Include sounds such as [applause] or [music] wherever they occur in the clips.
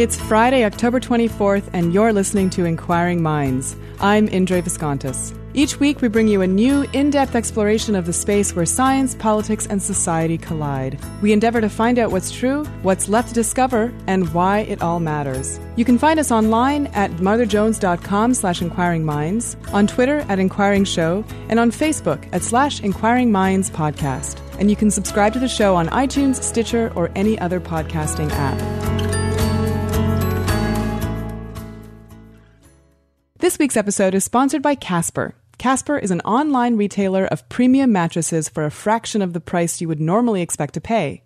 It's Friday, October 24th, and you're listening to Inquiring Minds. I'm Indre Viskontas. Each week, we bring you a new, in depth exploration of the space where science, politics, and society collide. We endeavor to find out what's true, what's left to discover, and why it all matters. You can find us online at motherjones.com slash inquiring minds, on Twitter at Inquiring Show, and on Facebook at slash Inquiring Minds Podcast. And you can subscribe to the show on iTunes, Stitcher, or any other podcasting app. This week's episode is sponsored by Casper. Casper is an online retailer of premium mattresses for a fraction of the price you would normally expect to pay.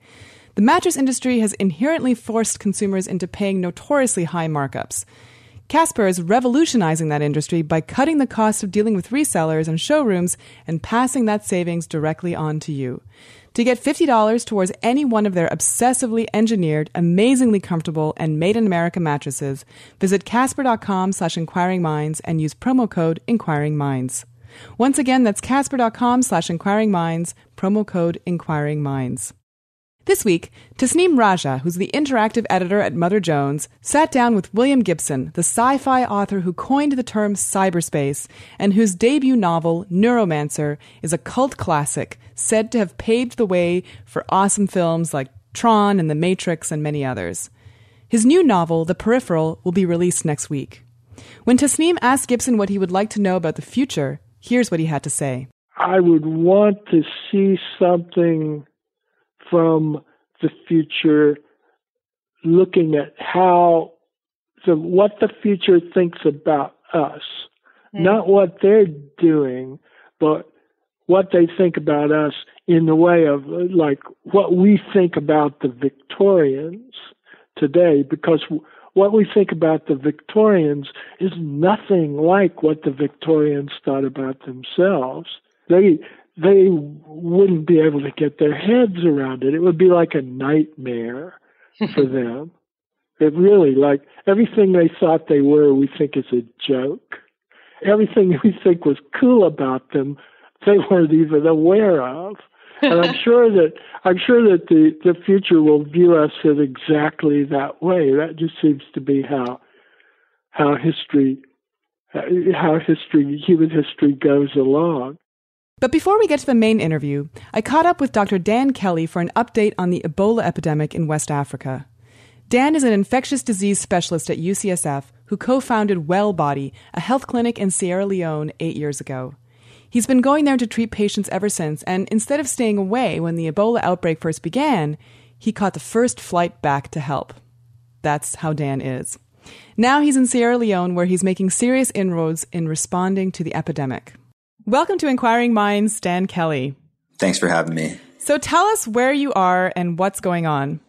The mattress industry has inherently forced consumers into paying notoriously high markups. Casper is revolutionizing that industry by cutting the cost of dealing with resellers and showrooms and passing that savings directly on to you. To get $50 towards any one of their obsessively engineered, amazingly comfortable, and made in America mattresses, visit casper.com slash inquiring minds and use promo code inquiring minds. Once again, that's casper.com slash inquiring minds, promo code inquiring minds. This week, Tasneem Raja, who's the interactive editor at Mother Jones, sat down with William Gibson, the sci fi author who coined the term cyberspace and whose debut novel, Neuromancer, is a cult classic said to have paved the way for awesome films like Tron and The Matrix and many others. His new novel, The Peripheral, will be released next week. When Tasneem asked Gibson what he would like to know about the future, here's what he had to say. I would want to see something from the future, looking at how the what the future thinks about us, mm. not what they're doing, but what they think about us in the way of like what we think about the Victorians today, because what we think about the Victorians is nothing like what the Victorians thought about themselves. They they wouldn't be able to get their heads around it. It would be like a nightmare for [laughs] them. It really, like everything they thought they were, we think is a joke. Everything [laughs] we think was cool about them, they weren't even aware of. And I'm [laughs] sure that I'm sure that the the future will view us in exactly that way. That just seems to be how how history how history human history goes along. But before we get to the main interview, I caught up with Dr. Dan Kelly for an update on the Ebola epidemic in West Africa. Dan is an infectious disease specialist at UCSF who co founded WellBody, a health clinic in Sierra Leone, eight years ago. He's been going there to treat patients ever since, and instead of staying away when the Ebola outbreak first began, he caught the first flight back to help. That's how Dan is. Now he's in Sierra Leone, where he's making serious inroads in responding to the epidemic. Welcome to Inquiring Minds, Dan Kelly. Thanks for having me. So tell us where you are and what's going on.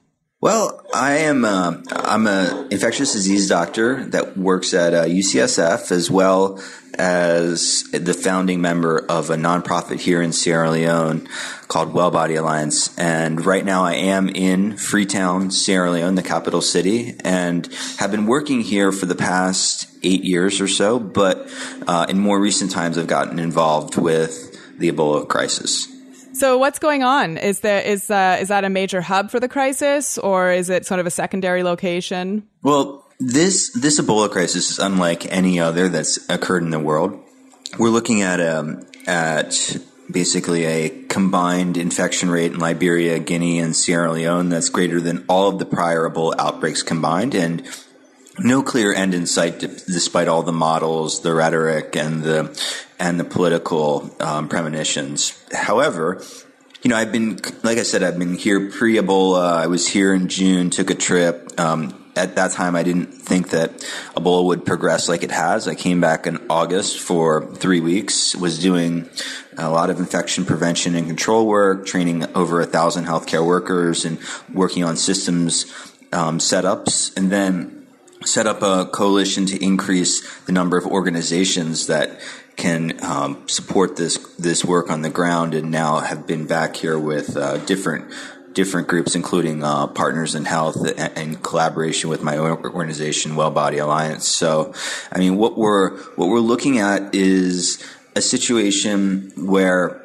Well, I am uh, I'm an infectious disease doctor that works at uh, UCSF as well as the founding member of a nonprofit here in Sierra Leone called WellBody Alliance. And right now I am in Freetown, Sierra Leone, the capital city, and have been working here for the past eight years or so. But uh, in more recent times, I've gotten involved with the Ebola crisis. So what's going on? Is there is uh, is that a major hub for the crisis, or is it sort of a secondary location? Well, this this Ebola crisis is unlike any other that's occurred in the world. We're looking at um, at basically a combined infection rate in Liberia, Guinea, and Sierra Leone that's greater than all of the prior Ebola outbreaks combined, and no clear end in sight, despite all the models, the rhetoric, and the and the political um, premonitions. However, you know, I've been, like I said, I've been here pre Ebola. I was here in June, took a trip. Um, at that time, I didn't think that Ebola would progress like it has. I came back in August for three weeks, was doing a lot of infection prevention and control work, training over a thousand healthcare workers and working on systems um, setups. And then set up a coalition to increase the number of organizations that can um, support this this work on the ground, and now have been back here with uh, different different groups, including uh, Partners in Health, and collaboration with my organization, Well Body Alliance. So, I mean, what we're what we're looking at is a situation where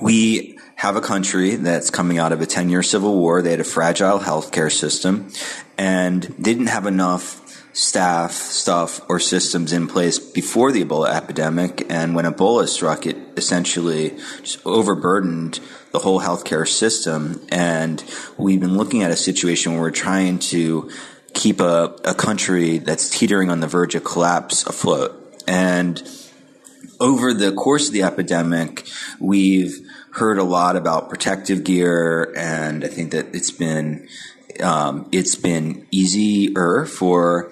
we have a country that's coming out of a 10 year civil war. They had a fragile healthcare system and didn't have enough staff, stuff, or systems in place before the Ebola epidemic. And when Ebola struck, it essentially just overburdened the whole healthcare system. And we've been looking at a situation where we're trying to keep a, a country that's teetering on the verge of collapse afloat. And over the course of the epidemic, we've heard a lot about protective gear, and I think that it's been um, it's been easier for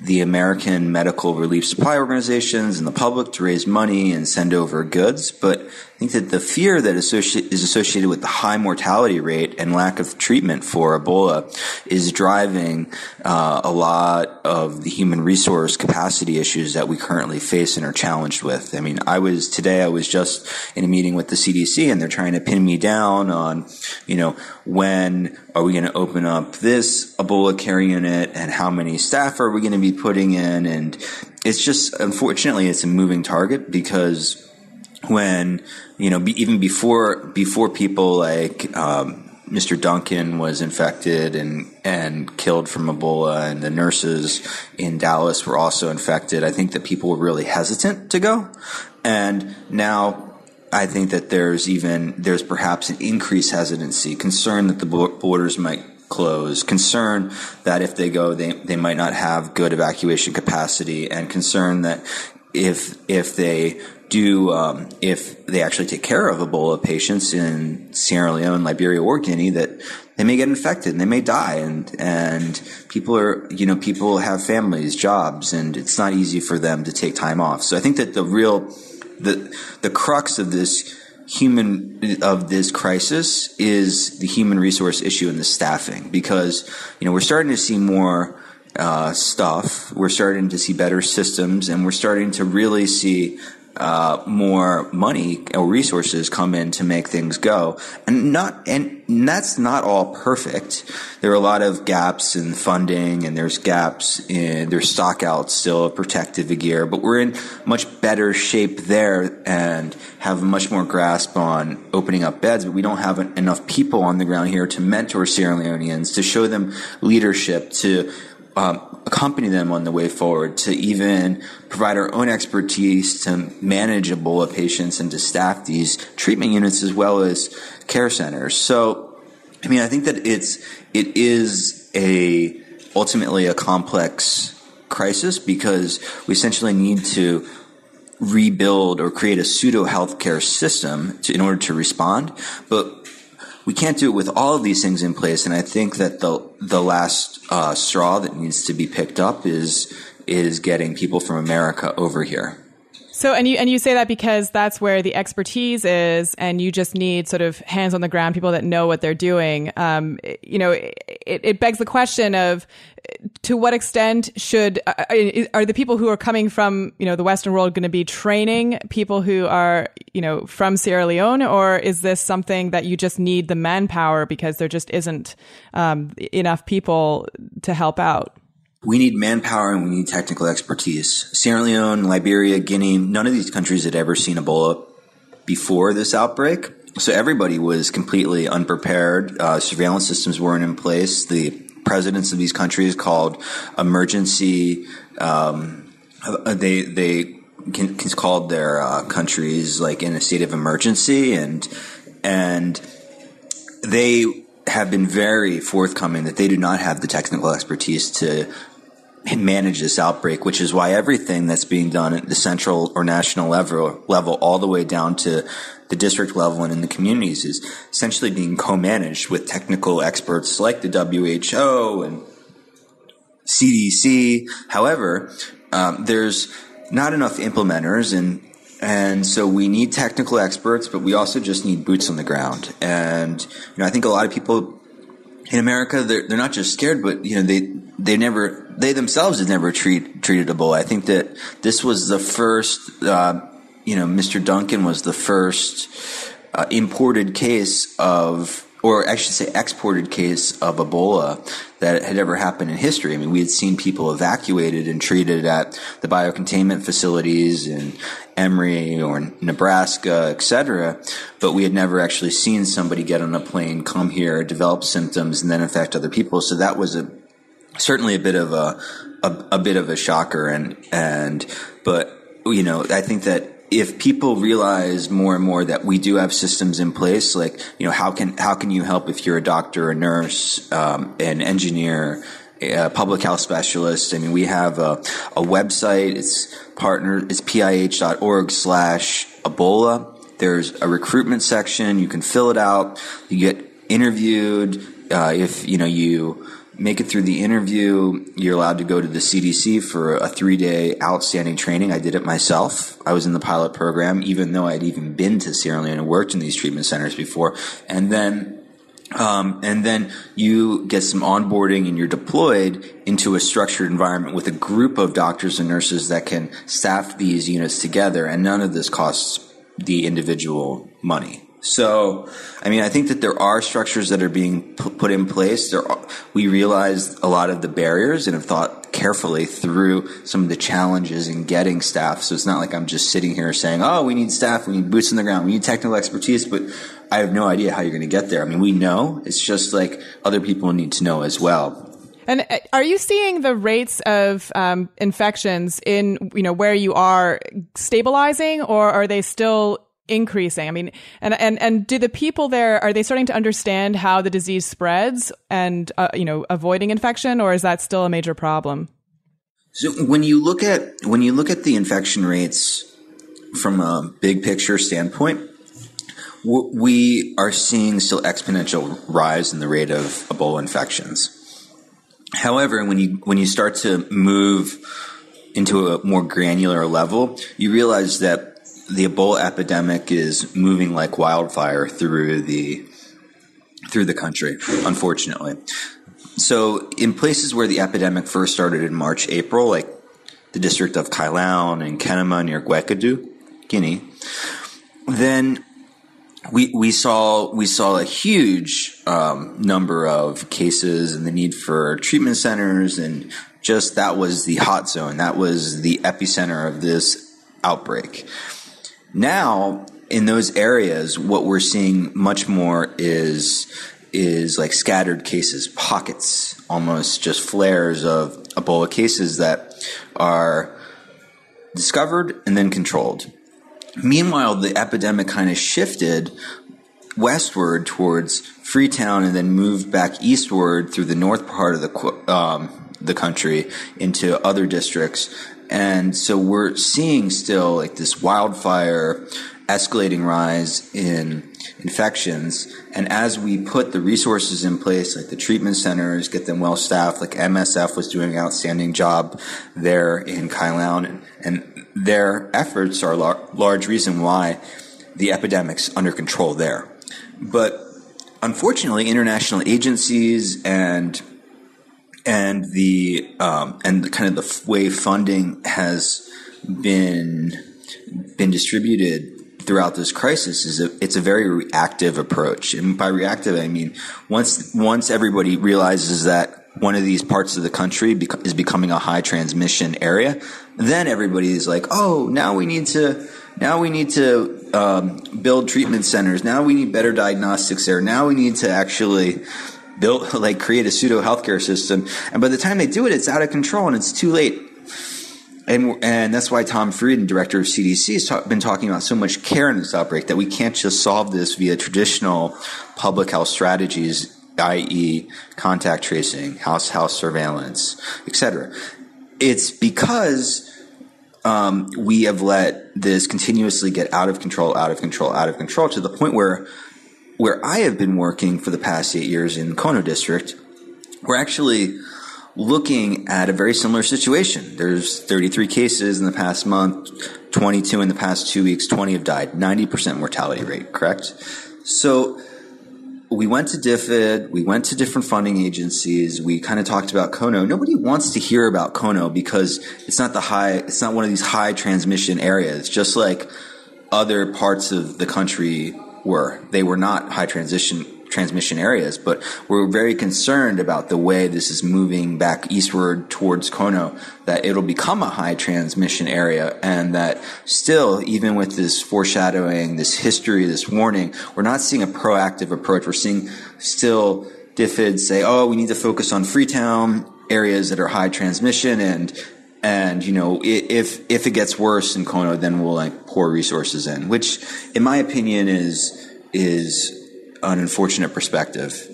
the American medical relief supply organizations and the public to raise money and send over goods. But I think that the fear that associ- is associated with the high mortality rate and lack of treatment for Ebola is driving uh, a lot of the human resource capacity issues that we currently face and are challenged with. I mean, I was today, I was just in a meeting with the CDC and they're trying to pin me down on, you know, when are we going to open up this Ebola care unit and how many staff are we going to be putting in? And it's just, unfortunately, it's a moving target because when, you know, be, even before, before people like, um, Mr. Duncan was infected and, and killed from Ebola, and the nurses in Dallas were also infected. I think that people were really hesitant to go. And now I think that there's even there's perhaps an increased hesitancy, concern that the borders might close, concern that if they go, they they might not have good evacuation capacity, and concern that if if they do um, if they actually take care of Ebola patients in Sierra Leone, Liberia, or Guinea, that they may get infected and they may die, and and people are you know people have families, jobs, and it's not easy for them to take time off. So I think that the real the the crux of this human of this crisis is the human resource issue and the staffing because you know we're starting to see more uh, stuff. We're starting to see better systems and we're starting to really see uh, more money or resources come in to make things go. And not, and that's not all perfect. There are a lot of gaps in funding and there's gaps in, there's stockouts still of protective gear, but we're in much better shape there and have much more grasp on opening up beds, but we don't have enough people on the ground here to mentor Sierra Leoneans, to show them leadership, to um, accompany them on the way forward, to even provide our own expertise to manage Ebola patients and to staff these treatment units as well as care centers. So, I mean, I think that it's it is a ultimately a complex crisis because we essentially need to rebuild or create a pseudo healthcare system to, in order to respond. But we can't do it with all of these things in place. And I think that the the last uh, straw that needs to be picked up is is getting people from America over here. So, and you and you say that because that's where the expertise is, and you just need sort of hands on the ground people that know what they're doing. Um, you know, it, it begs the question of to what extent should uh, uh, are the people who are coming from you know the Western world going to be training people who are you know from Sierra Leone, or is this something that you just need the manpower because there just isn't um, enough people to help out? we need manpower and we need technical expertise. Sierra Leone, Liberia, Guinea, none of these countries had ever seen Ebola before this outbreak. So everybody was completely unprepared. Uh, surveillance systems weren't in place. The presidents of these countries called emergency. Um, they they called their uh, countries like in a state of emergency, and and they have been very forthcoming that they do not have the technical expertise to manage this outbreak, which is why everything that's being done at the central or national level, level all the way down to the district level and in the communities is essentially being co-managed with technical experts like the WHO and CDC. However, um, there's not enough implementers and and so we need technical experts, but we also just need boots on the ground. And you know, I think a lot of people in America they're they're not just scared, but you know they they never they themselves have never treat, treated Ebola. I think that this was the first. Uh, you know, Mr. Duncan was the first uh, imported case of or I should say exported case of Ebola that had ever happened in history. I mean, we had seen people evacuated and treated at the biocontainment facilities in Emory or Nebraska, et cetera, but we had never actually seen somebody get on a plane, come here, develop symptoms, and then infect other people. So that was a certainly a bit of a, a, a bit of a shocker and and but you know I think that if people realize more and more that we do have systems in place, like you know, how can how can you help if you're a doctor, a nurse, um, an engineer, a public health specialist? I mean, we have a, a website. It's partner. It's pih.org slash Ebola. There's a recruitment section. You can fill it out. You get interviewed. Uh, if you know you make it through the interview, you're allowed to go to the CDC for a three day outstanding training. I did it myself. I was in the pilot program, even though I'd even been to Sierra Leone and worked in these treatment centers before. And then um, and then you get some onboarding and you're deployed into a structured environment with a group of doctors and nurses that can staff these units together. And none of this costs the individual money. So, I mean, I think that there are structures that are being put in place. There, are, we realized a lot of the barriers and have thought carefully through some of the challenges in getting staff. So it's not like I'm just sitting here saying, "Oh, we need staff, we need boots on the ground, we need technical expertise," but I have no idea how you're going to get there. I mean, we know. It's just like other people need to know as well. And uh, are you seeing the rates of um, infections in you know where you are stabilizing, or are they still increasing. I mean, and and and do the people there are they starting to understand how the disease spreads and uh, you know avoiding infection, or is that still a major problem? So when you look at when you look at the infection rates from a big picture standpoint, we are seeing still exponential rise in the rate of Ebola infections. However, when you when you start to move into a more granular level, you realize that the Ebola epidemic is moving like wildfire through the through the country, unfortunately. So, in places where the epidemic first started in March, April, like the district of Kailahun and Kenema near Guéckédou, Guinea, then we we saw we saw a huge um, number of cases and the need for treatment centers and just that was the hot zone. That was the epicenter of this outbreak. Now, in those areas, what we're seeing much more is is like scattered cases, pockets, almost just flares of Ebola cases that are discovered and then controlled. Meanwhile, the epidemic kind of shifted westward towards Freetown and then moved back eastward through the north part of the um, the country into other districts and so we're seeing still like this wildfire escalating rise in infections. And as we put the resources in place, like the treatment centers, get them well staffed, like MSF was doing an outstanding job there in Kailahun, and, and their efforts are a lar- large reason why the epidemic's under control there. But unfortunately, international agencies and and the um, and the, kind of the way funding has been been distributed throughout this crisis is a, it's a very reactive approach. And by reactive, I mean once once everybody realizes that one of these parts of the country bec- is becoming a high transmission area, then everybody is like, oh, now we need to now we need to um, build treatment centers. Now we need better diagnostics there. Now we need to actually build, [laughs] like create a pseudo healthcare system. And by the time they do it, it's out of control and it's too late. and and that's why Tom Frieden, director of CDC, has been talking about so much care in this outbreak that we can't just solve this via traditional public health strategies, i.e., contact tracing, house house surveillance, etc. It's because um, we have let this continuously get out of control, out of control, out of control to the point where where I have been working for the past eight years in Kono district, we're actually looking at a very similar situation. There's 33 cases in the past month, 22 in the past two weeks, 20 have died, 90% mortality rate, correct? So we went to DFID, we went to different funding agencies, we kind of talked about Kono. Nobody wants to hear about Kono because it's not the high, it's not one of these high transmission areas, just like other parts of the country were. They were not high transition transmission areas, but we're very concerned about the way this is moving back eastward towards Kono, that it'll become a high transmission area, and that still, even with this foreshadowing, this history, this warning, we're not seeing a proactive approach. We're seeing still DFID say, oh, we need to focus on Freetown areas that are high transmission and and you know if if it gets worse in Kono, then we'll like pour resources in, which, in my opinion, is is an unfortunate perspective.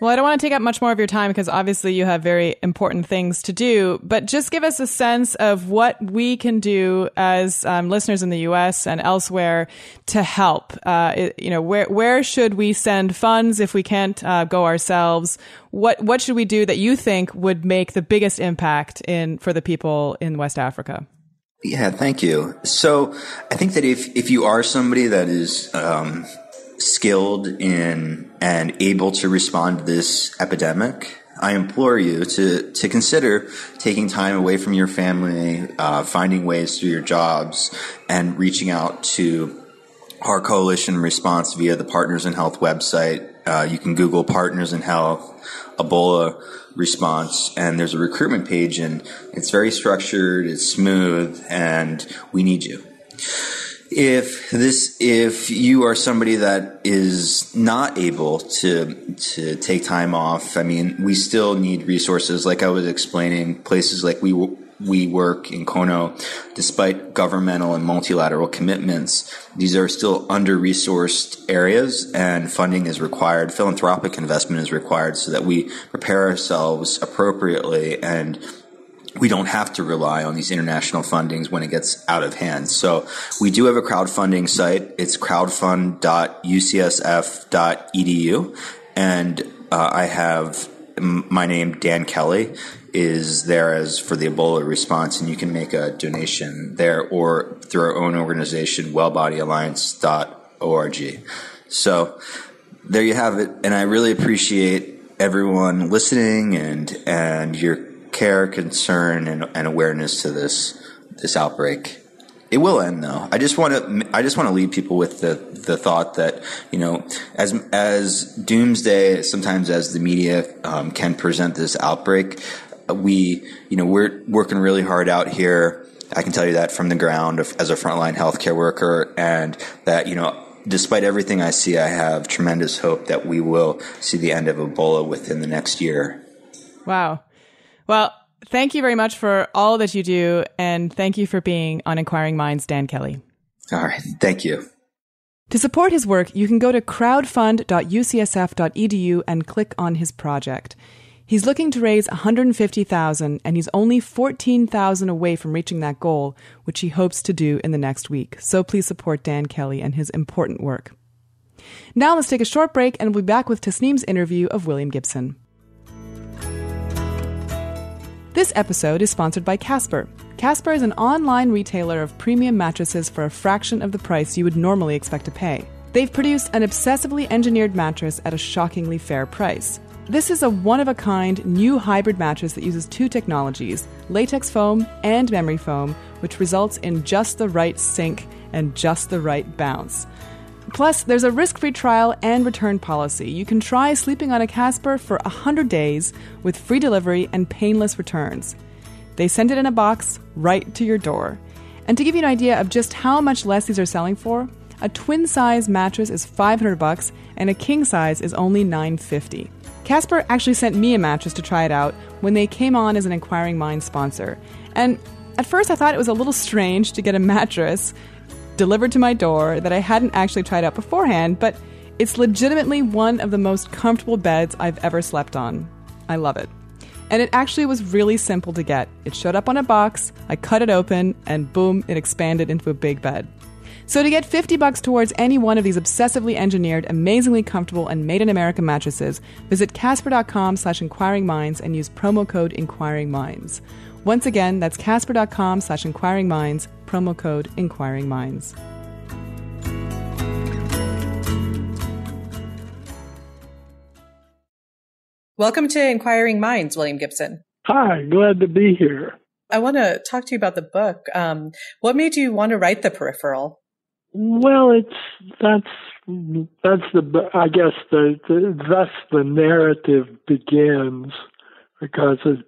Well, I don't want to take up much more of your time because obviously you have very important things to do, but just give us a sense of what we can do as um, listeners in the U.S. and elsewhere to help. Uh, it, you know, where where should we send funds if we can't uh, go ourselves? What what should we do that you think would make the biggest impact in for the people in West Africa? Yeah, thank you. So I think that if if you are somebody that is um, skilled in and able to respond to this epidemic, I implore you to, to consider taking time away from your family, uh, finding ways through your jobs, and reaching out to our coalition response via the Partners in Health website. Uh, you can Google Partners in Health, Ebola response, and there's a recruitment page, and it's very structured, it's smooth, and we need you if this if you are somebody that is not able to to take time off i mean we still need resources. Like i was explaining places like we we work in kono despite governmental and multilateral commitments these are still under resourced areas and funding is required. Philanthropic investment is required so that we prepare ourselves appropriately and we don't have to rely on these international fundings when it gets out of hand. So we do have a crowdfunding site. It's crowdfund.ucsf.edu. And uh, I have my name, Dan Kelly, is there as for the Ebola response, and you can make a donation there or through our own organization, wellbodyalliance.org. So there you have it. And I really appreciate everyone listening and, and your care, concern, and, and awareness to this this outbreak. It will end though. I just want to I just want to leave people with the the thought that you know as as doomsday sometimes as the media um, can present this outbreak, we you know we're working really hard out here. I can tell you that from the ground as a frontline healthcare worker, and that you know despite everything I see, I have tremendous hope that we will see the end of Ebola within the next year. Wow. Well, thank you very much for all that you do, and thank you for being on Inquiring Minds, Dan Kelly. All right. Thank you. To support his work, you can go to crowdfund.ucsf.edu and click on his project. He's looking to raise 150,000 and he's only 14,000 away from reaching that goal, which he hopes to do in the next week. So please support Dan Kelly and his important work. Now let's take a short break and we'll be back with Tasneem's interview of William Gibson. This episode is sponsored by Casper. Casper is an online retailer of premium mattresses for a fraction of the price you would normally expect to pay. They've produced an obsessively engineered mattress at a shockingly fair price. This is a one of a kind new hybrid mattress that uses two technologies latex foam and memory foam, which results in just the right sink and just the right bounce. Plus, there's a risk free trial and return policy. You can try sleeping on a Casper for 100 days with free delivery and painless returns. They send it in a box right to your door. And to give you an idea of just how much less these are selling for, a twin size mattress is 500 bucks and a king size is only 950. Casper actually sent me a mattress to try it out when they came on as an Inquiring Mind sponsor. And At first, I thought it was a little strange to get a mattress delivered to my door that I hadn't actually tried out beforehand, but it's legitimately one of the most comfortable beds I've ever slept on. I love it. And it actually was really simple to get. It showed up on a box, I cut it open, and boom, it expanded into a big bed. So to get 50 bucks towards any one of these obsessively engineered, amazingly comfortable, and made in America mattresses, visit casper.com slash inquiring minds and use promo code inquiring minds. Once again, that's casper.com slash inquiring minds, promo code inquiring minds. Welcome to Inquiring Minds, William Gibson. Hi, glad to be here. I want to talk to you about the book. Um, what made you want to write The Peripheral? Well, it's that's that's the I guess the, the thus the narrative begins because as,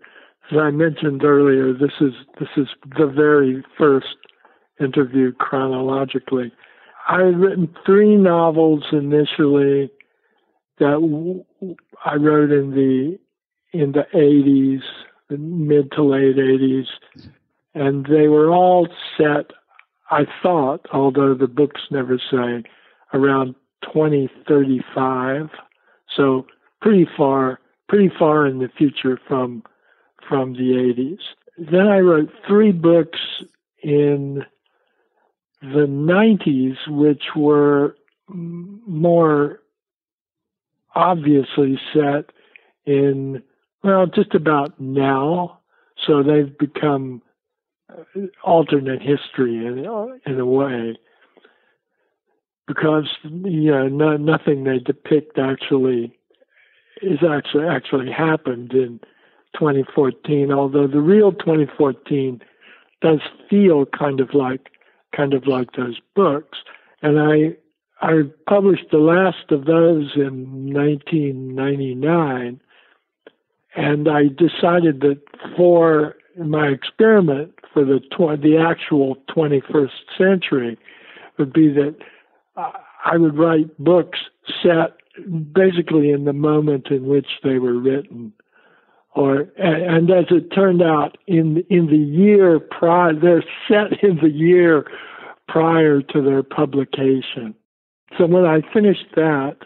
as I mentioned earlier, this is this is the very first interview chronologically. I had written three novels initially that I wrote in the in the 80s, the mid to late 80s, and they were all set. I thought, although the books never say, around 2035, so pretty far, pretty far in the future from from the 80s. Then I wrote three books in the 90s, which were more obviously set in, well, just about now. So they've become uh, alternate history in, in a way. Because you know no, nothing they depict actually is actually actually happened in 2014. Although the real 2014 does feel kind of like kind of like those books, and I I published the last of those in 1999, and I decided that for my experiment for the tw- the actual 21st century would be that I would write books set basically in the moment in which they were written, or and as it turned out, in in the year prior, they're set in the year prior to their publication. So when I finished that,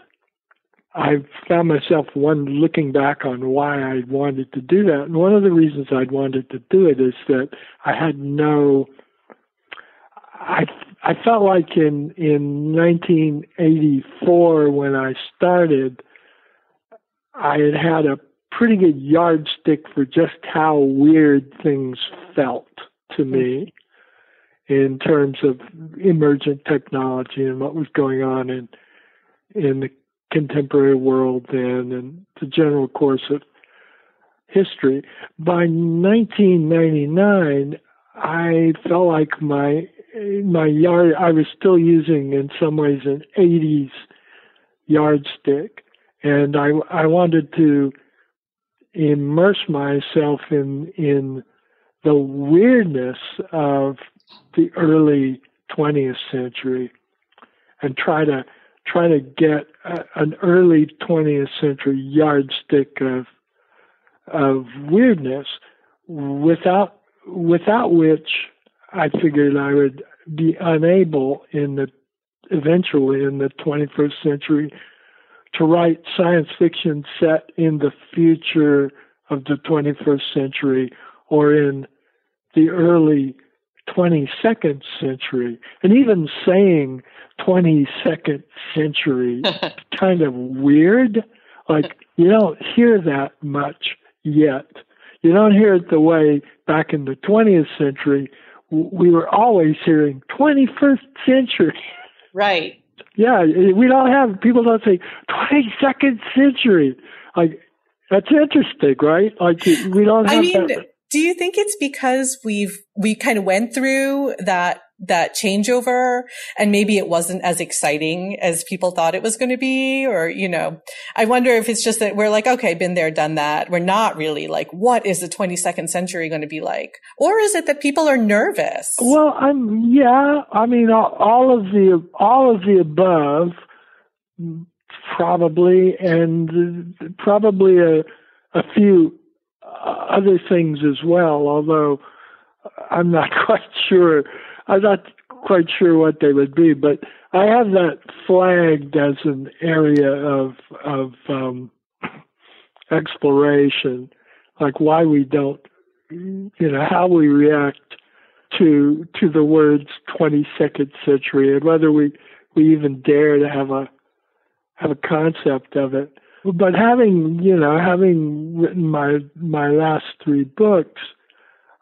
I found myself one looking back on why I wanted to do that. And one of the reasons I'd wanted to do it is that I had no I I felt like in in 1984 when I started I had had a pretty good yardstick for just how weird things felt to me in terms of emergent technology and what was going on in in the contemporary world then and the general course of history. By 1999, I felt like my my yard I was still using in some ways an 80s yardstick, and I I wanted to immerse myself in in the weirdness of the early 20th century and try to try to get a, an early 20th century yardstick of of weirdness without without which I figured I would be unable in the eventually in the 21st century to write science fiction set in the future of the 21st century or in the early 22nd century. And even saying 22nd century [laughs] kind of weird. Like you don't hear that much yet. You don't hear it the way back in the 20th century we were always hearing 21st century. Right. Yeah, we don't have people don't say 22nd century. Like that's interesting, right? Like we don't have I mean, that do you think it's because we've we kind of went through that that changeover and maybe it wasn't as exciting as people thought it was going to be or you know. I wonder if it's just that we're like okay been there done that. We're not really like what is the 22nd century going to be like? Or is it that people are nervous? Well i'm yeah i mean all of the all of the above probably and probably a a few uh, other things as well, although I'm not [laughs] quite sure. I'm not quite sure what they would be, but I have that flagged as an area of of um, exploration, like why we don't, you know, how we react to to the words 22nd century, and whether we we even dare to have a have a concept of it. But having you know having written my my last three books,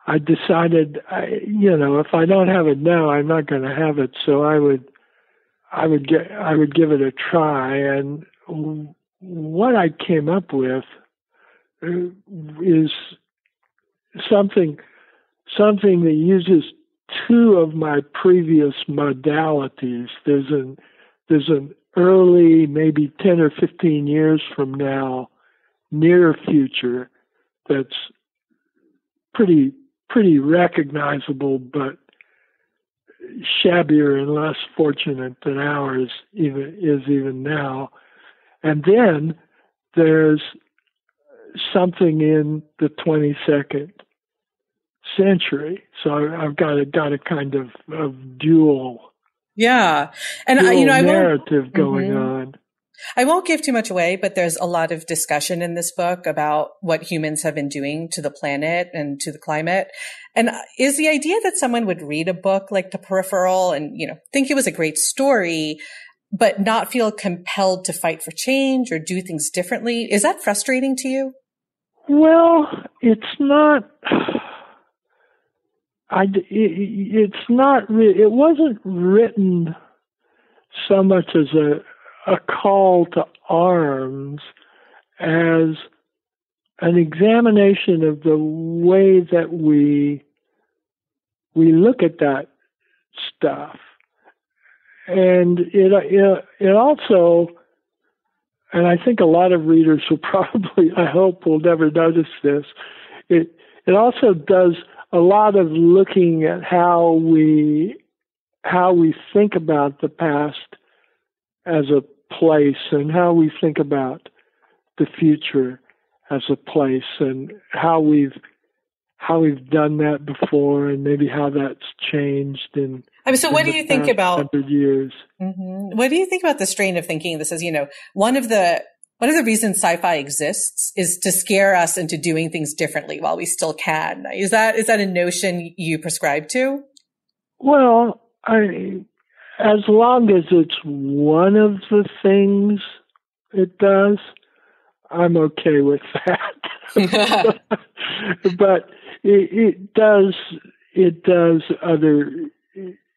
I decided I, you know if I don't have it now, I'm not going to have it. So I would I would get I would give it a try, and what I came up with uh, is something something that uses two of my previous modalities. There's an there's an early, maybe 10 or 15 years from now, near future that's pretty pretty recognizable, but shabbier and less fortunate than ours even is even now. And then there's something in the 22nd century. So I've got a got a kind of, of dual yeah, and dual you know, I narrative going mm-hmm. on. I won't give too much away, but there's a lot of discussion in this book about what humans have been doing to the planet and to the climate. And is the idea that someone would read a book like The Peripheral and, you know, think it was a great story, but not feel compelled to fight for change or do things differently? Is that frustrating to you? Well, it's not. [sighs] I, it, it's not, it wasn't written so much as a, a call to arms as an examination of the way that we we look at that stuff. And it it, also and I think a lot of readers will [laughs] probably I hope will never notice this it it also does a lot of looking at how we how we think about the past as a place and how we think about the future as a place and how we've how we've done that before and maybe how that's changed in I mean, so what do you think about years? Mm-hmm. What do you think about the strain of thinking this is, you know, one of the one of the reasons sci-fi exists is to scare us into doing things differently while we still can. Is that is that a notion you prescribe to? Well, I as long as it's one of the things it does, I'm okay with that. [laughs] but it, it does it does other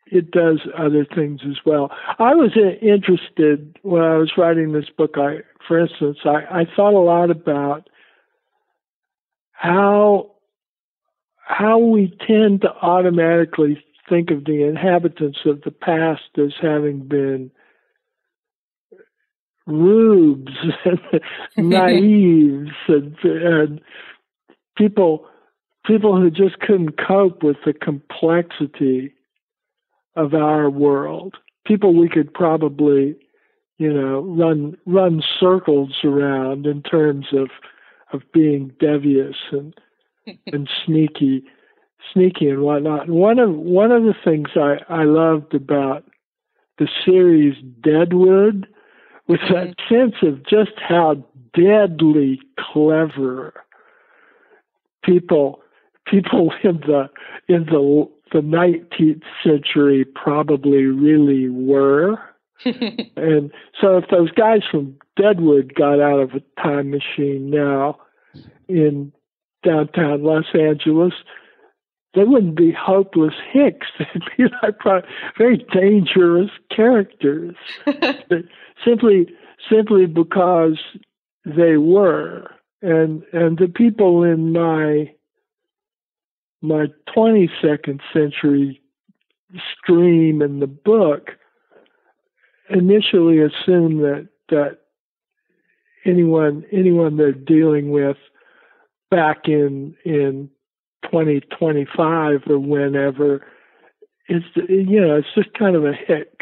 it does other things as well. I was interested when I was writing this book. I, for instance, I, I thought a lot about how how we tend to automatically think of the inhabitants of the past as having been rubes [laughs] and [laughs] naives and, and people people who just couldn't cope with the complexity of our world. People we could probably, you know, run run circles around in terms of of being devious and and sneaky sneaky and whatnot. And one of one of the things I, I loved about the series Deadwood was that mm-hmm. sense of just how deadly clever people people [laughs] in the in the the 19th century probably really were. [laughs] and so if those guys from Deadwood got out of a time machine now in downtown Los Angeles, they wouldn't be hopeless hicks. [laughs] They'd be like very dangerous characters, [laughs] simply simply because they were. And and the people in my my 22nd century stream in the book initially assume that that anyone anyone they're dealing with back in in 2025 or whenever it's you know it's just kind of a hick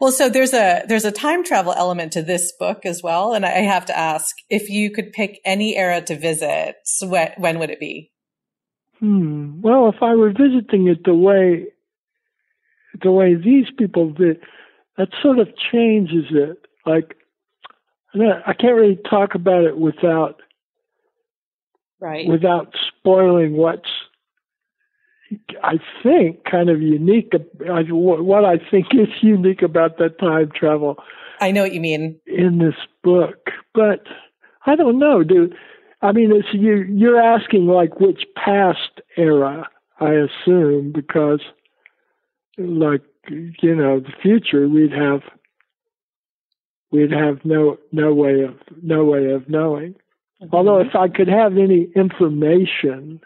well so there's a there's a time travel element to this book as well and i have to ask if you could pick any era to visit when, when would it be Hmm. Well, if I were visiting it the way the way these people did, that sort of changes it. Like, I can't really talk about it without right without spoiling what's I think kind of unique. What I think is unique about that time travel. I know what you mean in this book, but I don't know, dude. I mean, it's you. You're asking like which past era, I assume, because like you know the future, we'd have we'd have no no way of no way of knowing. Although if I could have any information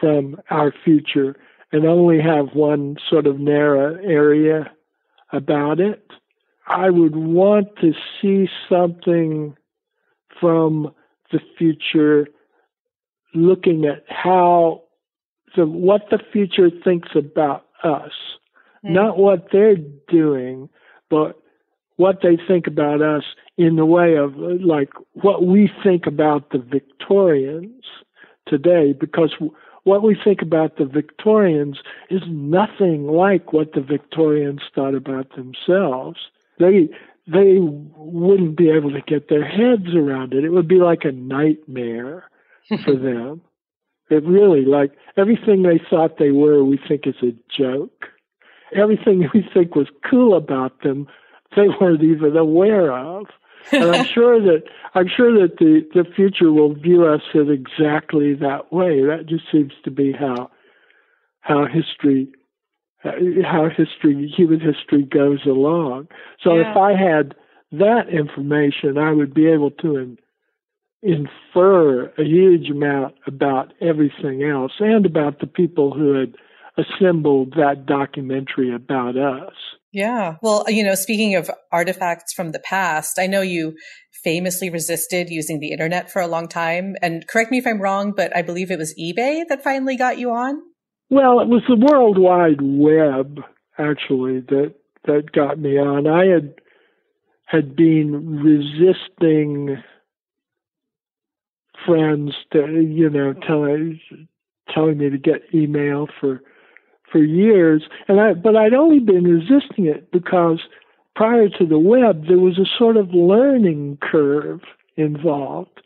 from our future and only have one sort of narrow area about it, I would want to see something from the future looking at how the what the future thinks about us mm-hmm. not what they're doing but what they think about us in the way of like what we think about the Victorians today because what we think about the Victorians is nothing like what the Victorians thought about themselves they they wouldn't be able to get their heads around it. It would be like a nightmare [laughs] for them. It really, like everything they thought they were, we think is a joke. Everything [laughs] we think was cool about them, [laughs] they weren't even aware of. And I'm sure that I'm sure that the the future will view us in exactly that way. That just seems to be how how history how history, human history goes along. So yeah. if I had that information, I would be able to in, infer a huge amount about everything else and about the people who had assembled that documentary about us. Yeah. Well, you know, speaking of artifacts from the past, I know you famously resisted using the internet for a long time. And correct me if I'm wrong, but I believe it was eBay that finally got you on. Well, it was the World Wide Web actually that that got me on. I had had been resisting friends to you know telling telling me to get email for for years and I but I'd only been resisting it because prior to the web there was a sort of learning curve involved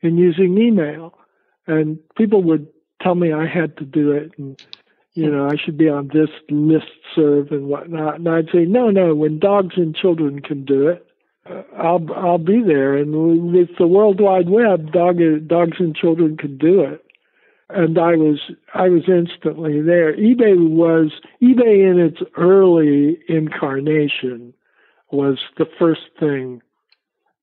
in using email and people would tell me I had to do it and you know I should be on this list serve and whatnot. And I'd say no, no. When dogs and children can do it, uh, I'll I'll be there. And with the World Wide Web, dog dogs and children can do it. And I was I was instantly there. eBay was eBay in its early incarnation was the first thing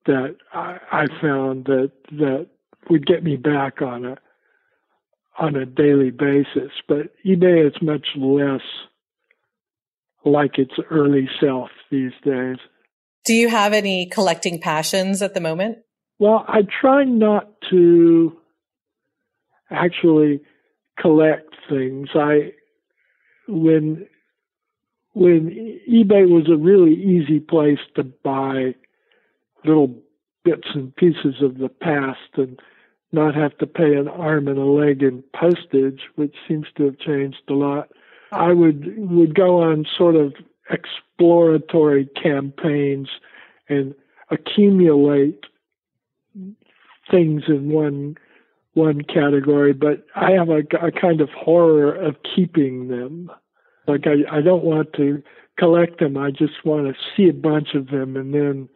that I, I found that that would get me back on it on a daily basis, but eBay is much less like its early self these days. Do you have any collecting passions at the moment? Well, I try not to actually collect things. I when when eBay was a really easy place to buy little bits and pieces of the past and not have to pay an arm and a leg in postage, which seems to have changed a lot. I would would go on sort of exploratory campaigns and accumulate things in one one category, but I have a, a kind of horror of keeping them. Like I, I don't want to collect them. I just want to see a bunch of them and then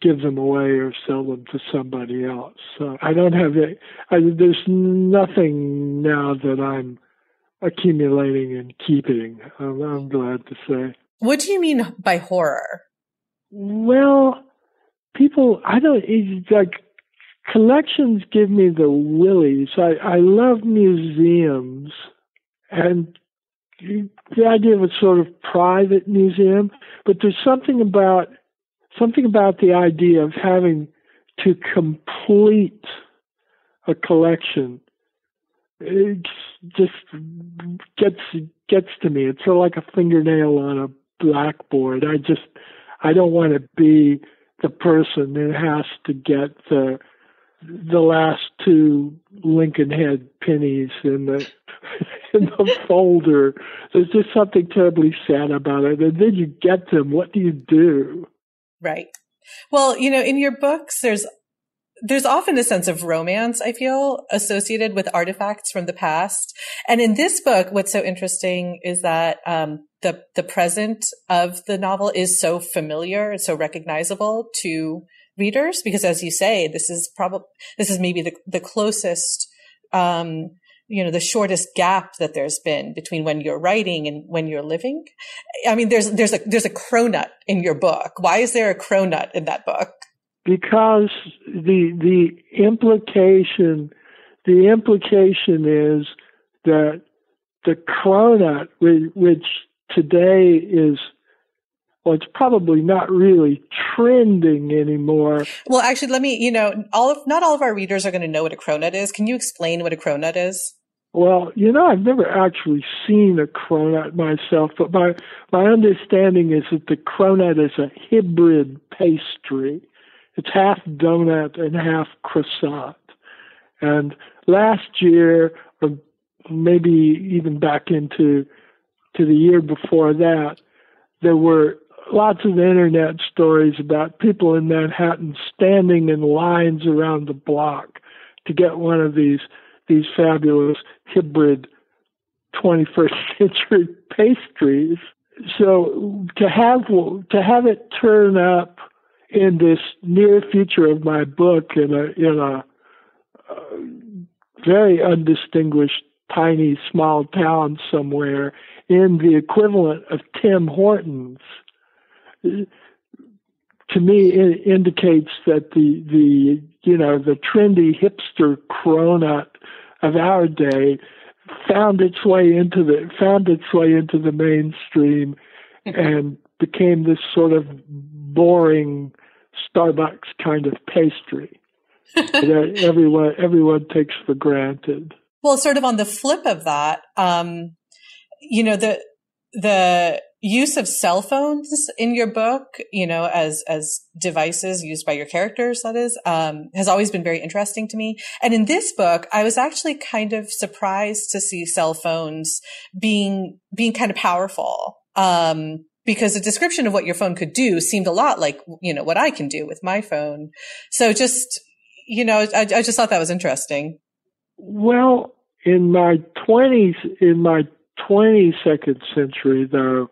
give them away or sell them to somebody else. So I don't have it. There's nothing now that I'm accumulating and keeping. I'm, I'm glad to say. What do you mean by horror? Well, people, I don't it's like collections give me the willies. I, I love museums and the idea of a sort of private museum, but there's something about something about the idea of having to complete a collection it just gets gets to me. It's sort of like a fingernail on a blackboard. I just I don't want to be the person who has to get the the last two Lincoln Head pennies in the [laughs] in the folder. There's just something terribly sad about it. And then you get them. What do you do? Right. Well, you know, in your books, there's there's often a sense of romance, I feel, associated with artifacts from the past. And in this book, what's so interesting is that um, the the present of the novel is so familiar so recognizable to readers because, as you say, this is probably this is maybe the the closest. Um, you know the shortest gap that there's been between when you're writing and when you're living i mean there's there's a there's a cronut in your book why is there a cronut in that book because the the implication the implication is that the cronut which today is well, it's probably not really trending anymore. Well, actually, let me, you know, all of, not all of our readers are going to know what a cronut is. Can you explain what a cronut is? Well, you know, I've never actually seen a cronut myself, but my my understanding is that the cronut is a hybrid pastry. It's half donut and half croissant. And last year, or maybe even back into to the year before that, there were lots of internet stories about people in Manhattan standing in lines around the block to get one of these these fabulous hybrid 21st [laughs] century pastries. So to have to have it turn up in this near future of my book in a in a uh, very undistinguished tiny small town somewhere in the equivalent of Tim Hortons to me it indicates that the the you know the trendy hipster cronut of our day found its way into the found its way into the mainstream and became this sort of boring Starbucks kind of pastry [laughs] that everyone everyone takes for granted. Well, sort of on the flip of that, um, you know the the use of cell phones in your book, you know, as as devices used by your characters, that is, um, has always been very interesting to me. And in this book, I was actually kind of surprised to see cell phones being being kind of powerful. Um, because the description of what your phone could do seemed a lot like, you know, what I can do with my phone. So just, you know, I, I just thought that was interesting. Well, in my twenties, in my 22nd century, though,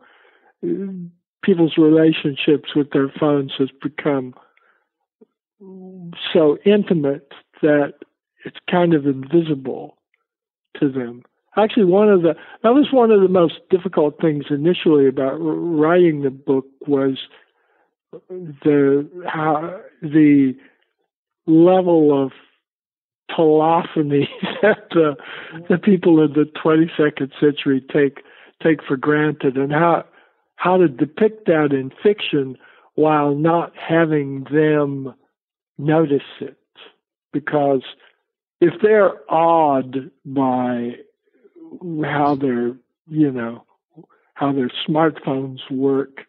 people's relationships with their phones has become so intimate that it's kind of invisible to them. Actually, one of the that was one of the most difficult things initially about writing the book was the how the level of telephony [laughs] that the, the people in the 22nd century take take for granted, and how how to depict that in fiction while not having them notice it. Because if they're awed by how their, you know, how their smartphones work,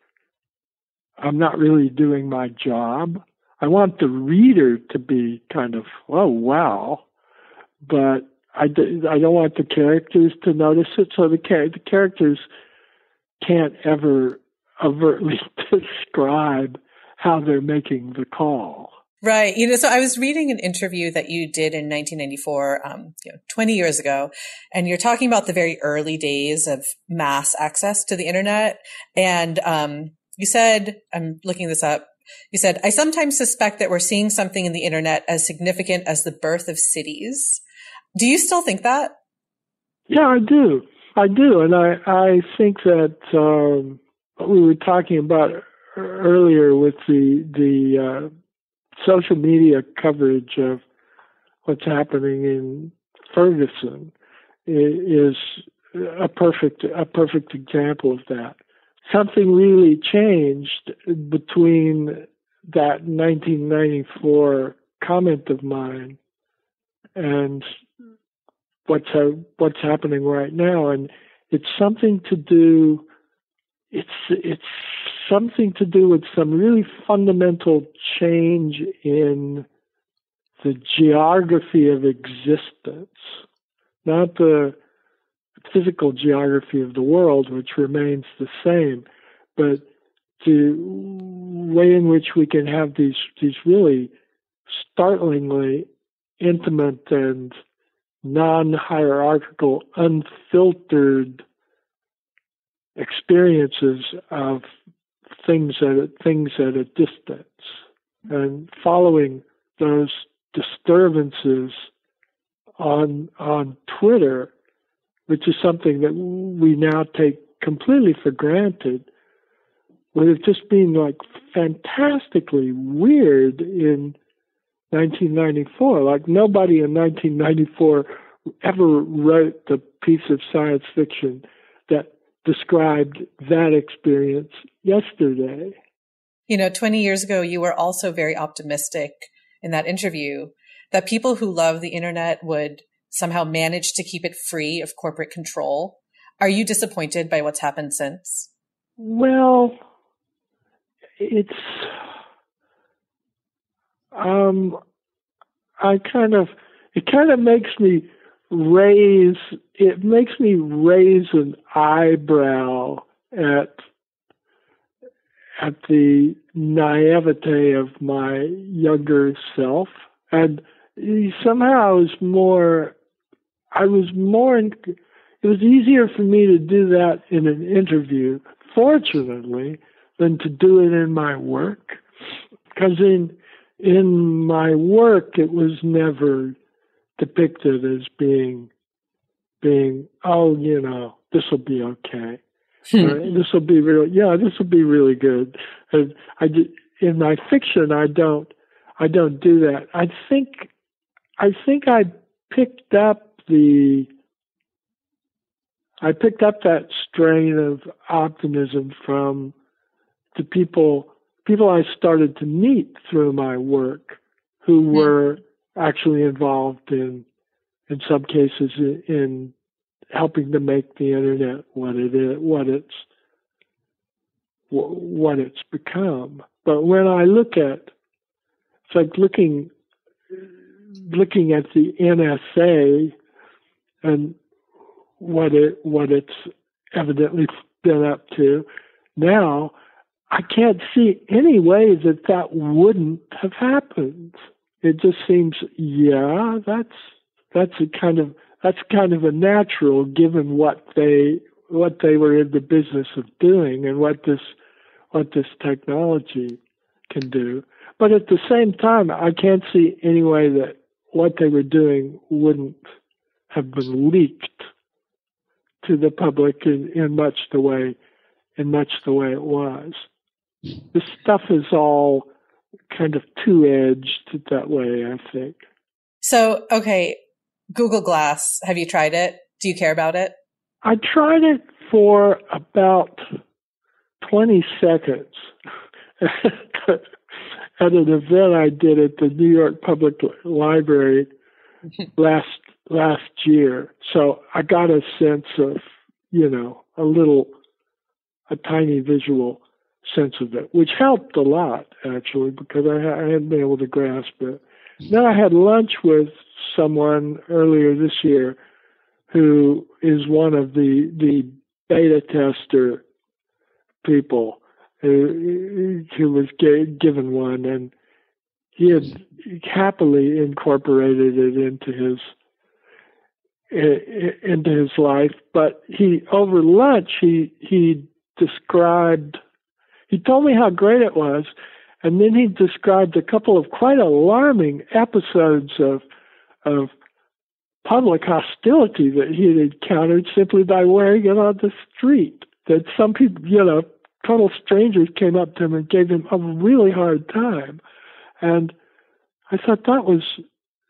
I'm not really doing my job. I want the reader to be kind of, oh, wow. But I, I don't want the characters to notice it. So the, the characters can't ever overtly [laughs] describe how they're making the call. Right. You know, so I was reading an interview that you did in 1994, um, you know, 20 years ago, and you're talking about the very early days of mass access to the internet. And, um, you said, I'm looking this up. You said, I sometimes suspect that we're seeing something in the internet as significant as the birth of cities. Do you still think that? Yeah, I do. I do, and I I think that um, what we were talking about earlier with the the uh, social media coverage of what's happening in Ferguson is a perfect a perfect example of that. Something really changed between that 1994 comment of mine and what's ha- what's happening right now, and it's something to do. It's it's something to do with some really fundamental change in the geography of existence, not the physical geography of the world, which remains the same, but the way in which we can have these these really startlingly intimate and non-hierarchical, unfiltered experiences of things at a, things at a distance, and following those disturbances on on Twitter, which is something that we now take completely for granted, would have just been like fantastically weird in 1994. Like nobody in 1994 ever wrote the piece of science fiction that described that experience yesterday. You know, 20 years ago, you were also very optimistic in that interview that people who love the internet would somehow manage to keep it free of corporate control. Are you disappointed by what's happened since? Well, it's um I kind of it kind of makes me raise it makes me raise an eyebrow at at the naivete of my younger self. And somehow I was more I was more it was easier for me to do that in an interview fortunately than to do it in my work. Because in in my work it was never depicted as being being oh you know this will be okay. Uh, this will be real yeah this will be really good. And i in my fiction i don't i don't do that. I think i think i picked up the i picked up that strain of optimism from the people people I started to meet through my work who hmm. were actually involved in in some cases in helping to make the internet what it is what it's what it's become but when i look at it's like looking looking at the NSA and what it what it's evidently been up to now I can't see any way that that wouldn't have happened. It just seems, yeah, that's that's a kind of that's kind of a natural given what they what they were in the business of doing and what this what this technology can do. But at the same time, I can't see any way that what they were doing wouldn't have been leaked to the public in, in much the way in much the way it was the stuff is all kind of two edged that way, I think. So, okay, Google Glass, have you tried it? Do you care about it? I tried it for about 20 seconds [laughs] at an event I did at the New York Public Library [laughs] last last year. So I got a sense of, you know, a little a tiny visual sense of it, which helped a lot actually because I, I hadn't been able to grasp it. Then I had lunch with someone earlier this year who is one of the the beta tester people who, who was given one and he had happily incorporated it into his into his life but he over lunch he he described he told me how great it was, and then he described a couple of quite alarming episodes of of public hostility that he had encountered simply by wearing it on the street. That some people, you know, total strangers came up to him and gave him a really hard time. And I thought that was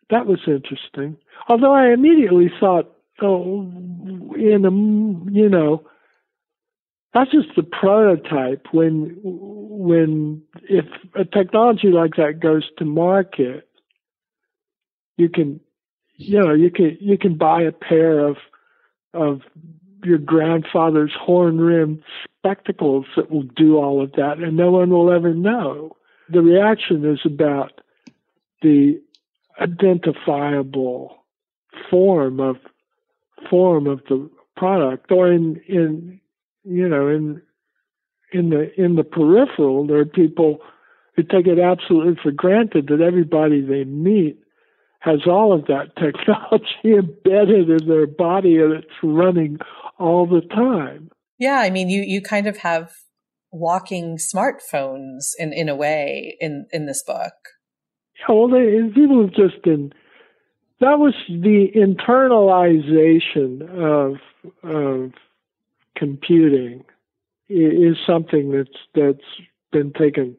that was interesting. Although I immediately thought, oh, in a you know, that's just the prototype. When when if a technology like that goes to market, you can you know you can you can buy a pair of of your grandfather's horn rimmed spectacles that will do all of that and no one will ever know. The reaction is about the identifiable form of form of the product, or in in you know in in the in the peripheral, there are people who take it absolutely for granted that everybody they meet has all of that [laughs] technology embedded in their body and it's running all the time. Yeah, I mean, you you kind of have walking smartphones in in a way in in this book. Yeah, well, they, people have just been. That was the internalization of of computing is something that's that's been taken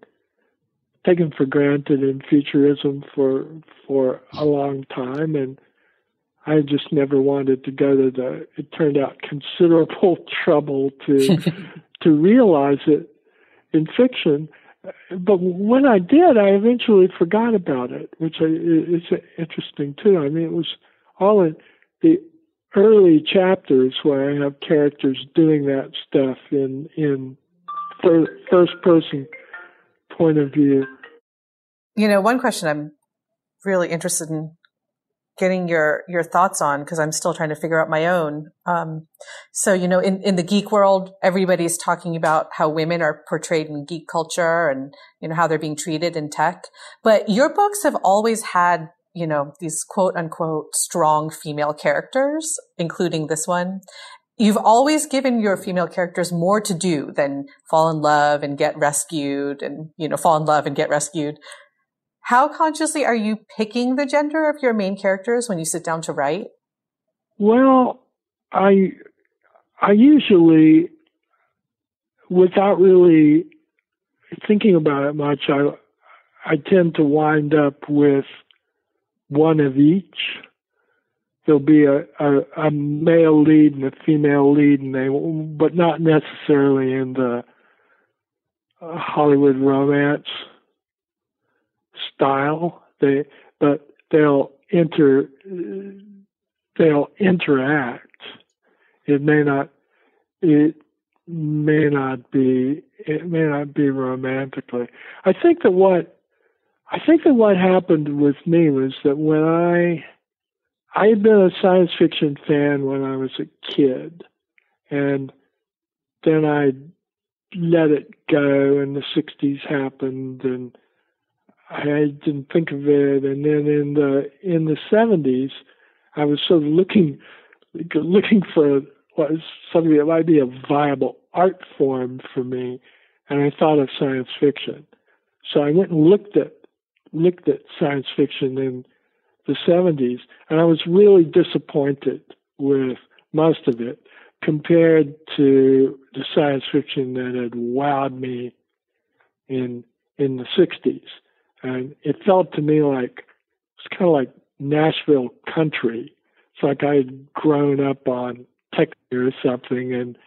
taken for granted in futurism for for a long time and I just never wanted to go to the it turned out considerable [laughs] trouble to [laughs] to realize it in fiction. But when I did I eventually forgot about it which is interesting too. I mean it was all in the early chapters where I have characters doing that stuff in in first person point of view. You know, one question I'm really interested in getting your your thoughts on because I'm still trying to figure out my own. Um, so you know, in in the geek world, everybody's talking about how women are portrayed in geek culture and you know how they're being treated in tech. But your books have always had you know, these quote unquote strong female characters, including this one. You've always given your female characters more to do than fall in love and get rescued and, you know, fall in love and get rescued. How consciously are you picking the gender of your main characters when you sit down to write? Well, I, I usually, without really thinking about it much, I, I tend to wind up with one of each. There'll be a, a, a male lead and a female lead, and they, but not necessarily in the uh, Hollywood romance style. They, but they'll inter, they'll interact. It may not, it may not be, it may not be romantically. I think that what I think that what happened with me was that when I I had been a science fiction fan when I was a kid, and then I let it go, and the '60s happened, and I didn't think of it. And then in the in the '70s, I was sort of looking looking for what was something that might be a viable art form for me, and I thought of science fiction. So I went and looked at looked at science fiction in the 70s, and I was really disappointed with most of it compared to the science fiction that had wowed me in in the 60s. And it felt to me like it's kind of like Nashville country. It's like I had grown up on tech or something, and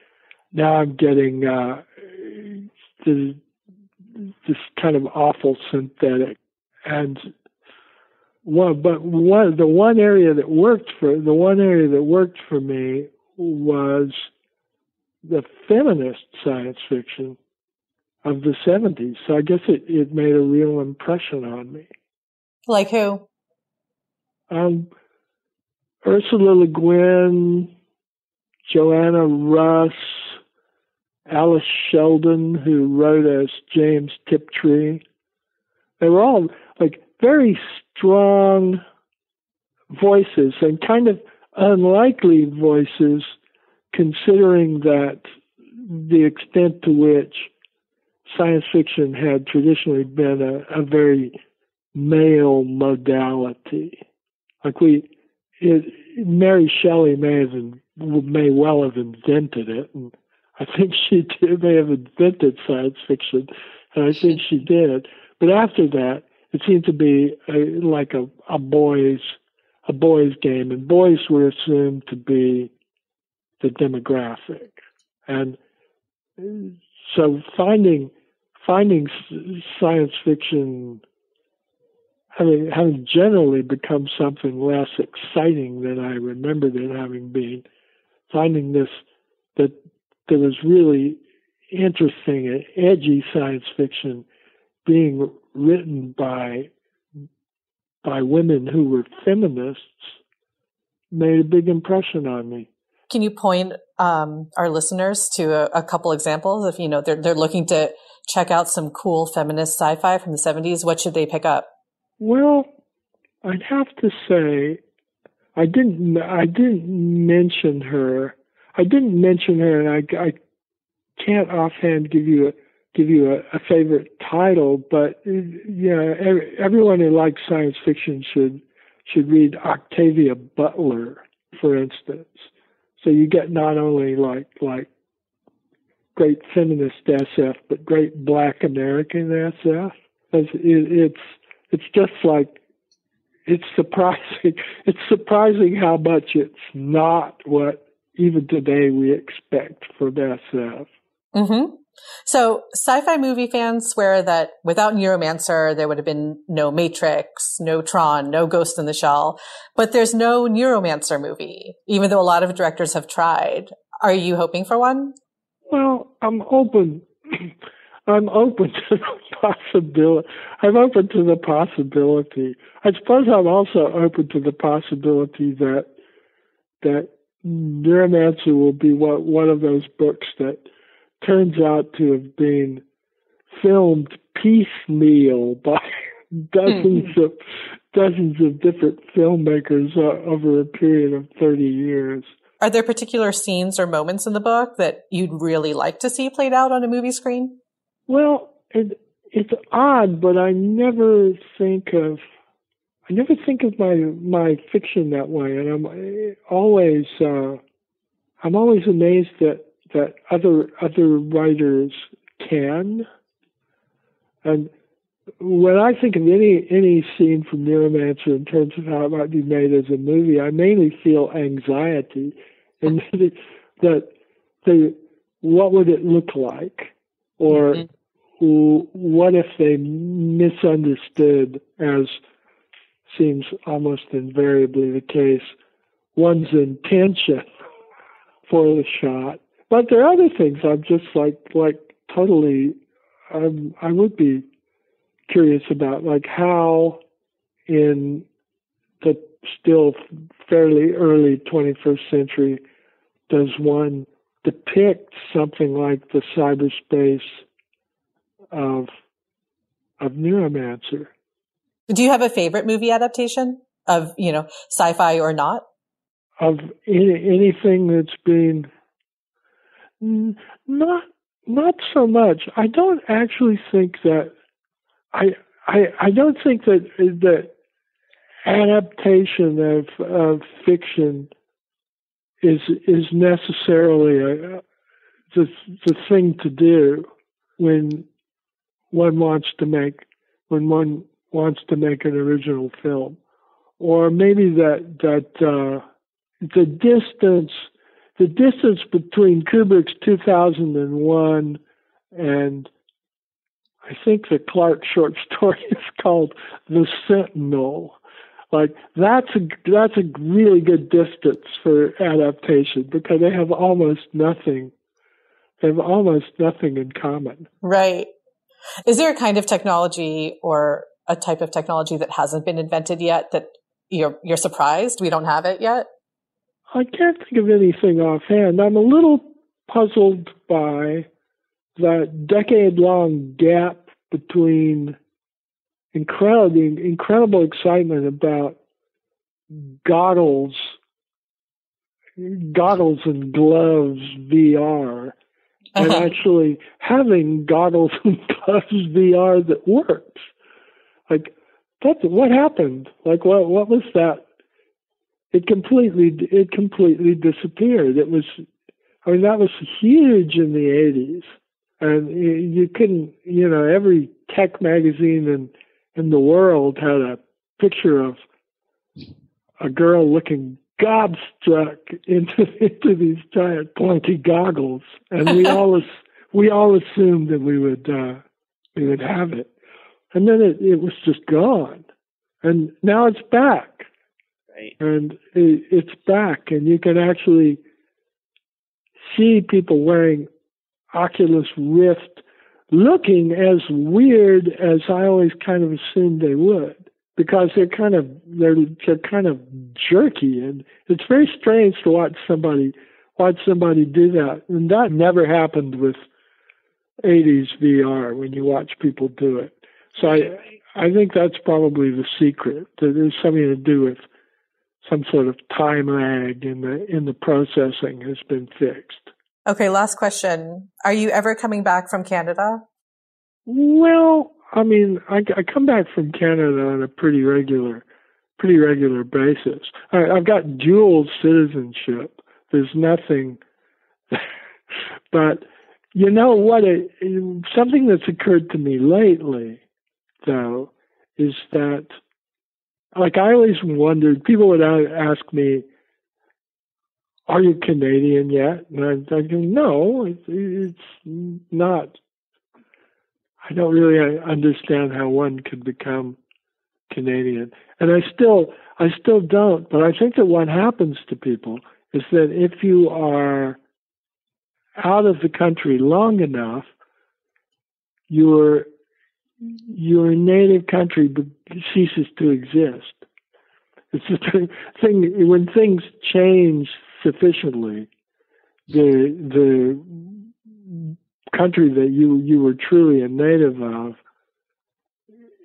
now I'm getting uh, this, this kind of awful synthetic and one, but one the one area that worked for the one area that worked for me was the feminist science fiction of the 70s. So I guess it, it made a real impression on me. Like who? Um, Ursula Le Guin, Joanna Russ, Alice Sheldon, who wrote as James Tiptree. They were all like very strong voices and kind of unlikely voices, considering that the extent to which science fiction had traditionally been a, a very male modality. Like we, it, Mary Shelley may have may well have invented it, and I think [laughs] she did, may have invented science fiction, and I think she did. But after that, it seemed to be a, like a, a boys a boys game, and boys were assumed to be the demographic, and so finding finding science fiction having having generally become something less exciting than I remembered it having been, finding this that there was really interesting and edgy science fiction being written by by women who were feminists made a big impression on me. can you point um, our listeners to a, a, couple examples? If you know they're they're looking to check out some cool feminist sci-fi from the '70s, what should they pick up? Well, I'd have to say I didn't I didn't mention her. I didn't mention her, and I, I can't offhand give you a give you a, a favorite title, but yeah, every, everyone who likes science fiction should should read Octavia Butler, for instance. So you get not only like like great feminist SF, but great Black American SF. It's, it's it's just like it's surprising. [laughs] It's surprising how much it's not what even today we expect from SF. Mm-hmm. So sci-fi movie fans swear that without Neuromancer, there would have been no Matrix, no Tron, no Ghost in the Shell. But there's no Neuromancer movie, even though a lot of directors have tried. Are you hoping for one? Well, I'm open. [clears throat] I'm open to the possibility. I'm open to the possibility. I suppose I'm also open to the possibility that that Neuromancer will be what one of those books that turns out to have been filmed piecemeal by [laughs] dozens mm-hmm. of dozens of different filmmakers uh, over a period of 30 years. Are there particular scenes or moments in the book that you'd really like to see played out on a movie screen? Well, it, it's odd, but I never think of I never think of my my fiction that way, and I'm always uh, I'm always amazed that that other other writers can. And when I think of any any scene from Neuromancer in terms of how it might be made as a movie, I mainly feel anxiety, and [laughs] that the what would it look like, or mm-hmm. what if they misunderstood, as seems almost invariably the case, one's intention [laughs] for the shot, but there are other things I'm just like like totally um, I would be curious about, like how in the still fairly early 21st century does one depict something like the cyberspace of of Neuromancer. Do you have a favorite movie adaptation of you know sci-fi or not? Of any, anything that's been not not so much. I don't actually think that I I I don't think that that adaptation of of fiction is is necessarily a, the the thing to do when one wants to make when one wants to make an original film, or maybe that that uh, the distance the distance between Kubrick's 2001 and I think the Clarke short story [laughs] is called The Sentinel. Like that's a that's a really good distance for adaptation because they have almost nothing. They have almost nothing in common. Right. Is there a kind of technology or a type of technology that hasn't been invented yet that you're you're surprised we don't have it yet? I can't think of anything offhand. I'm a little puzzled by that decade long gap between incredible, incredible excitement about goggles, goggles and gloves VR, and uh-huh. actually having goggles [laughs] and gloves VR that works. Like, that's what happened. Like, what what was that it completely it completely disappeared. It was, I mean, that was huge in the '80s, and you, you couldn't, you know, every tech magazine in in the world had a picture of a girl looking gobstruck into [laughs] into these giant pointy goggles, and we all [laughs] we all assumed that we would uh, we would have it, and then it it was just gone, and now it's back Right. And it, it's back, and you can actually see people wearing Oculus Rift looking as weird as I always kind of assumed they would because they're kind of they're they're kind of jerky and it's very strange to watch somebody watch somebody do that. And that never happened with 80s VR when you watch people do it. So I, I think that's probably the secret. That there's something to do with some sort of time lag in the in the processing has been fixed. Okay, last question. Are you ever coming back from Canada? Well, I mean, I, I come back from Canada on a pretty regular, pretty regular basis. I, I've got dual citizenship. There's nothing, [laughs] but you know what? It, something that's occurred to me lately, though, is that, like, I always wondered. People would ask me, "Are you Canadian yet?" And I, I go, "No, it, it's not." I don't really uh, understand how one could become Canadian, and I still, I still don't. But I think that what happens to people is that if you are out of the country long enough, your your native country ceases to exist. It's the thing when things change sufficiently, the the country that you you were truly a native of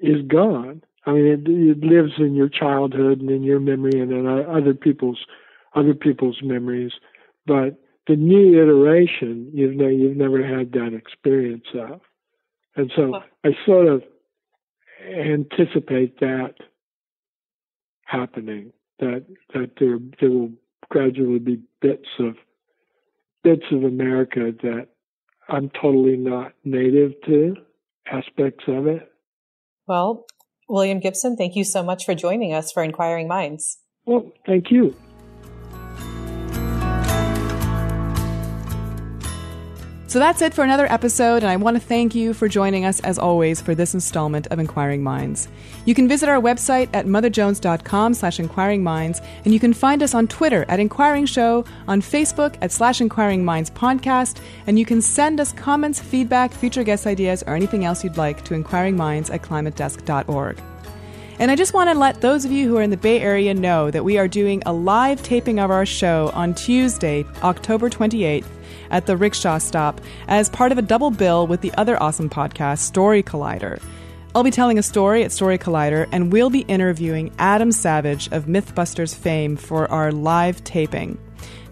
is gone. I mean, it, it lives in your childhood and in your memory and in other people's other people's memories, but the new iteration you've ne- you've never had that experience of, and so I sort of anticipate that happening. That that there there will gradually be bits of bits of America that I'm totally not native to, aspects of it. Well, William Gibson, thank you so much for joining us for Inquiring Minds. Well, thank you. So that's it for another episode, and I want to thank you for joining us as always for this installment of Inquiring Minds. You can visit our website at motherjones.com slash inquiring minds, and you can find us on Twitter at Inquiring Show, on Facebook at slash Inquiring Minds Podcast, and you can send us comments, feedback, future guest ideas, or anything else you'd like to inquiringminds at climatedesk.org. And I just want to let those of you who are in the Bay Area know that we are doing a live taping of our show on Tuesday, October 28th at the Rickshaw Stop as part of a double bill with the other awesome podcast, Story Collider. I'll be telling a story at Story Collider, and we'll be interviewing Adam Savage of Mythbusters fame for our live taping.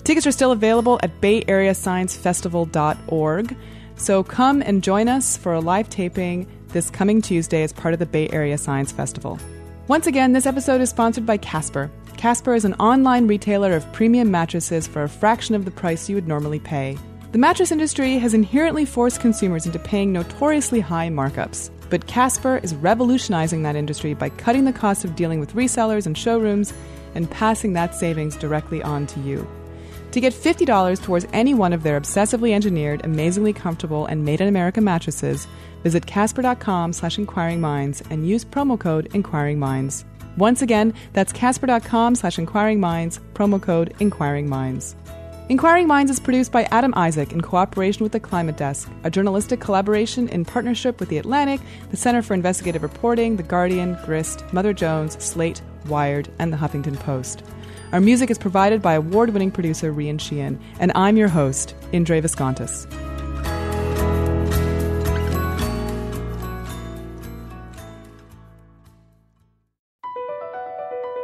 Tickets are still available at bayareasciencefestival.org. So come and join us for a live taping this coming Tuesday as part of the Bay Area Science Festival. Once again, this episode is sponsored by Casper. Casper is an online retailer of premium mattresses for a fraction of the price you would normally pay. The mattress industry has inherently forced consumers into paying notoriously high markups. But Casper is revolutionizing that industry by cutting the cost of dealing with resellers and showrooms and passing that savings directly on to you. To get $50 towards any one of their obsessively engineered, amazingly comfortable, and made in America mattresses, visit casper.com slash inquiring minds and use promo code inquiring minds. Once again, that's casper.com slash inquiring minds, promo code inquiring minds. Inquiring Minds is produced by Adam Isaac in cooperation with the Climate Desk, a journalistic collaboration in partnership with The Atlantic, the Center for Investigative Reporting, The Guardian, Grist, Mother Jones, Slate, Wired, and The Huffington Post. Our music is provided by award winning producer Rian Sheehan, and I'm your host, Indre Viskontas.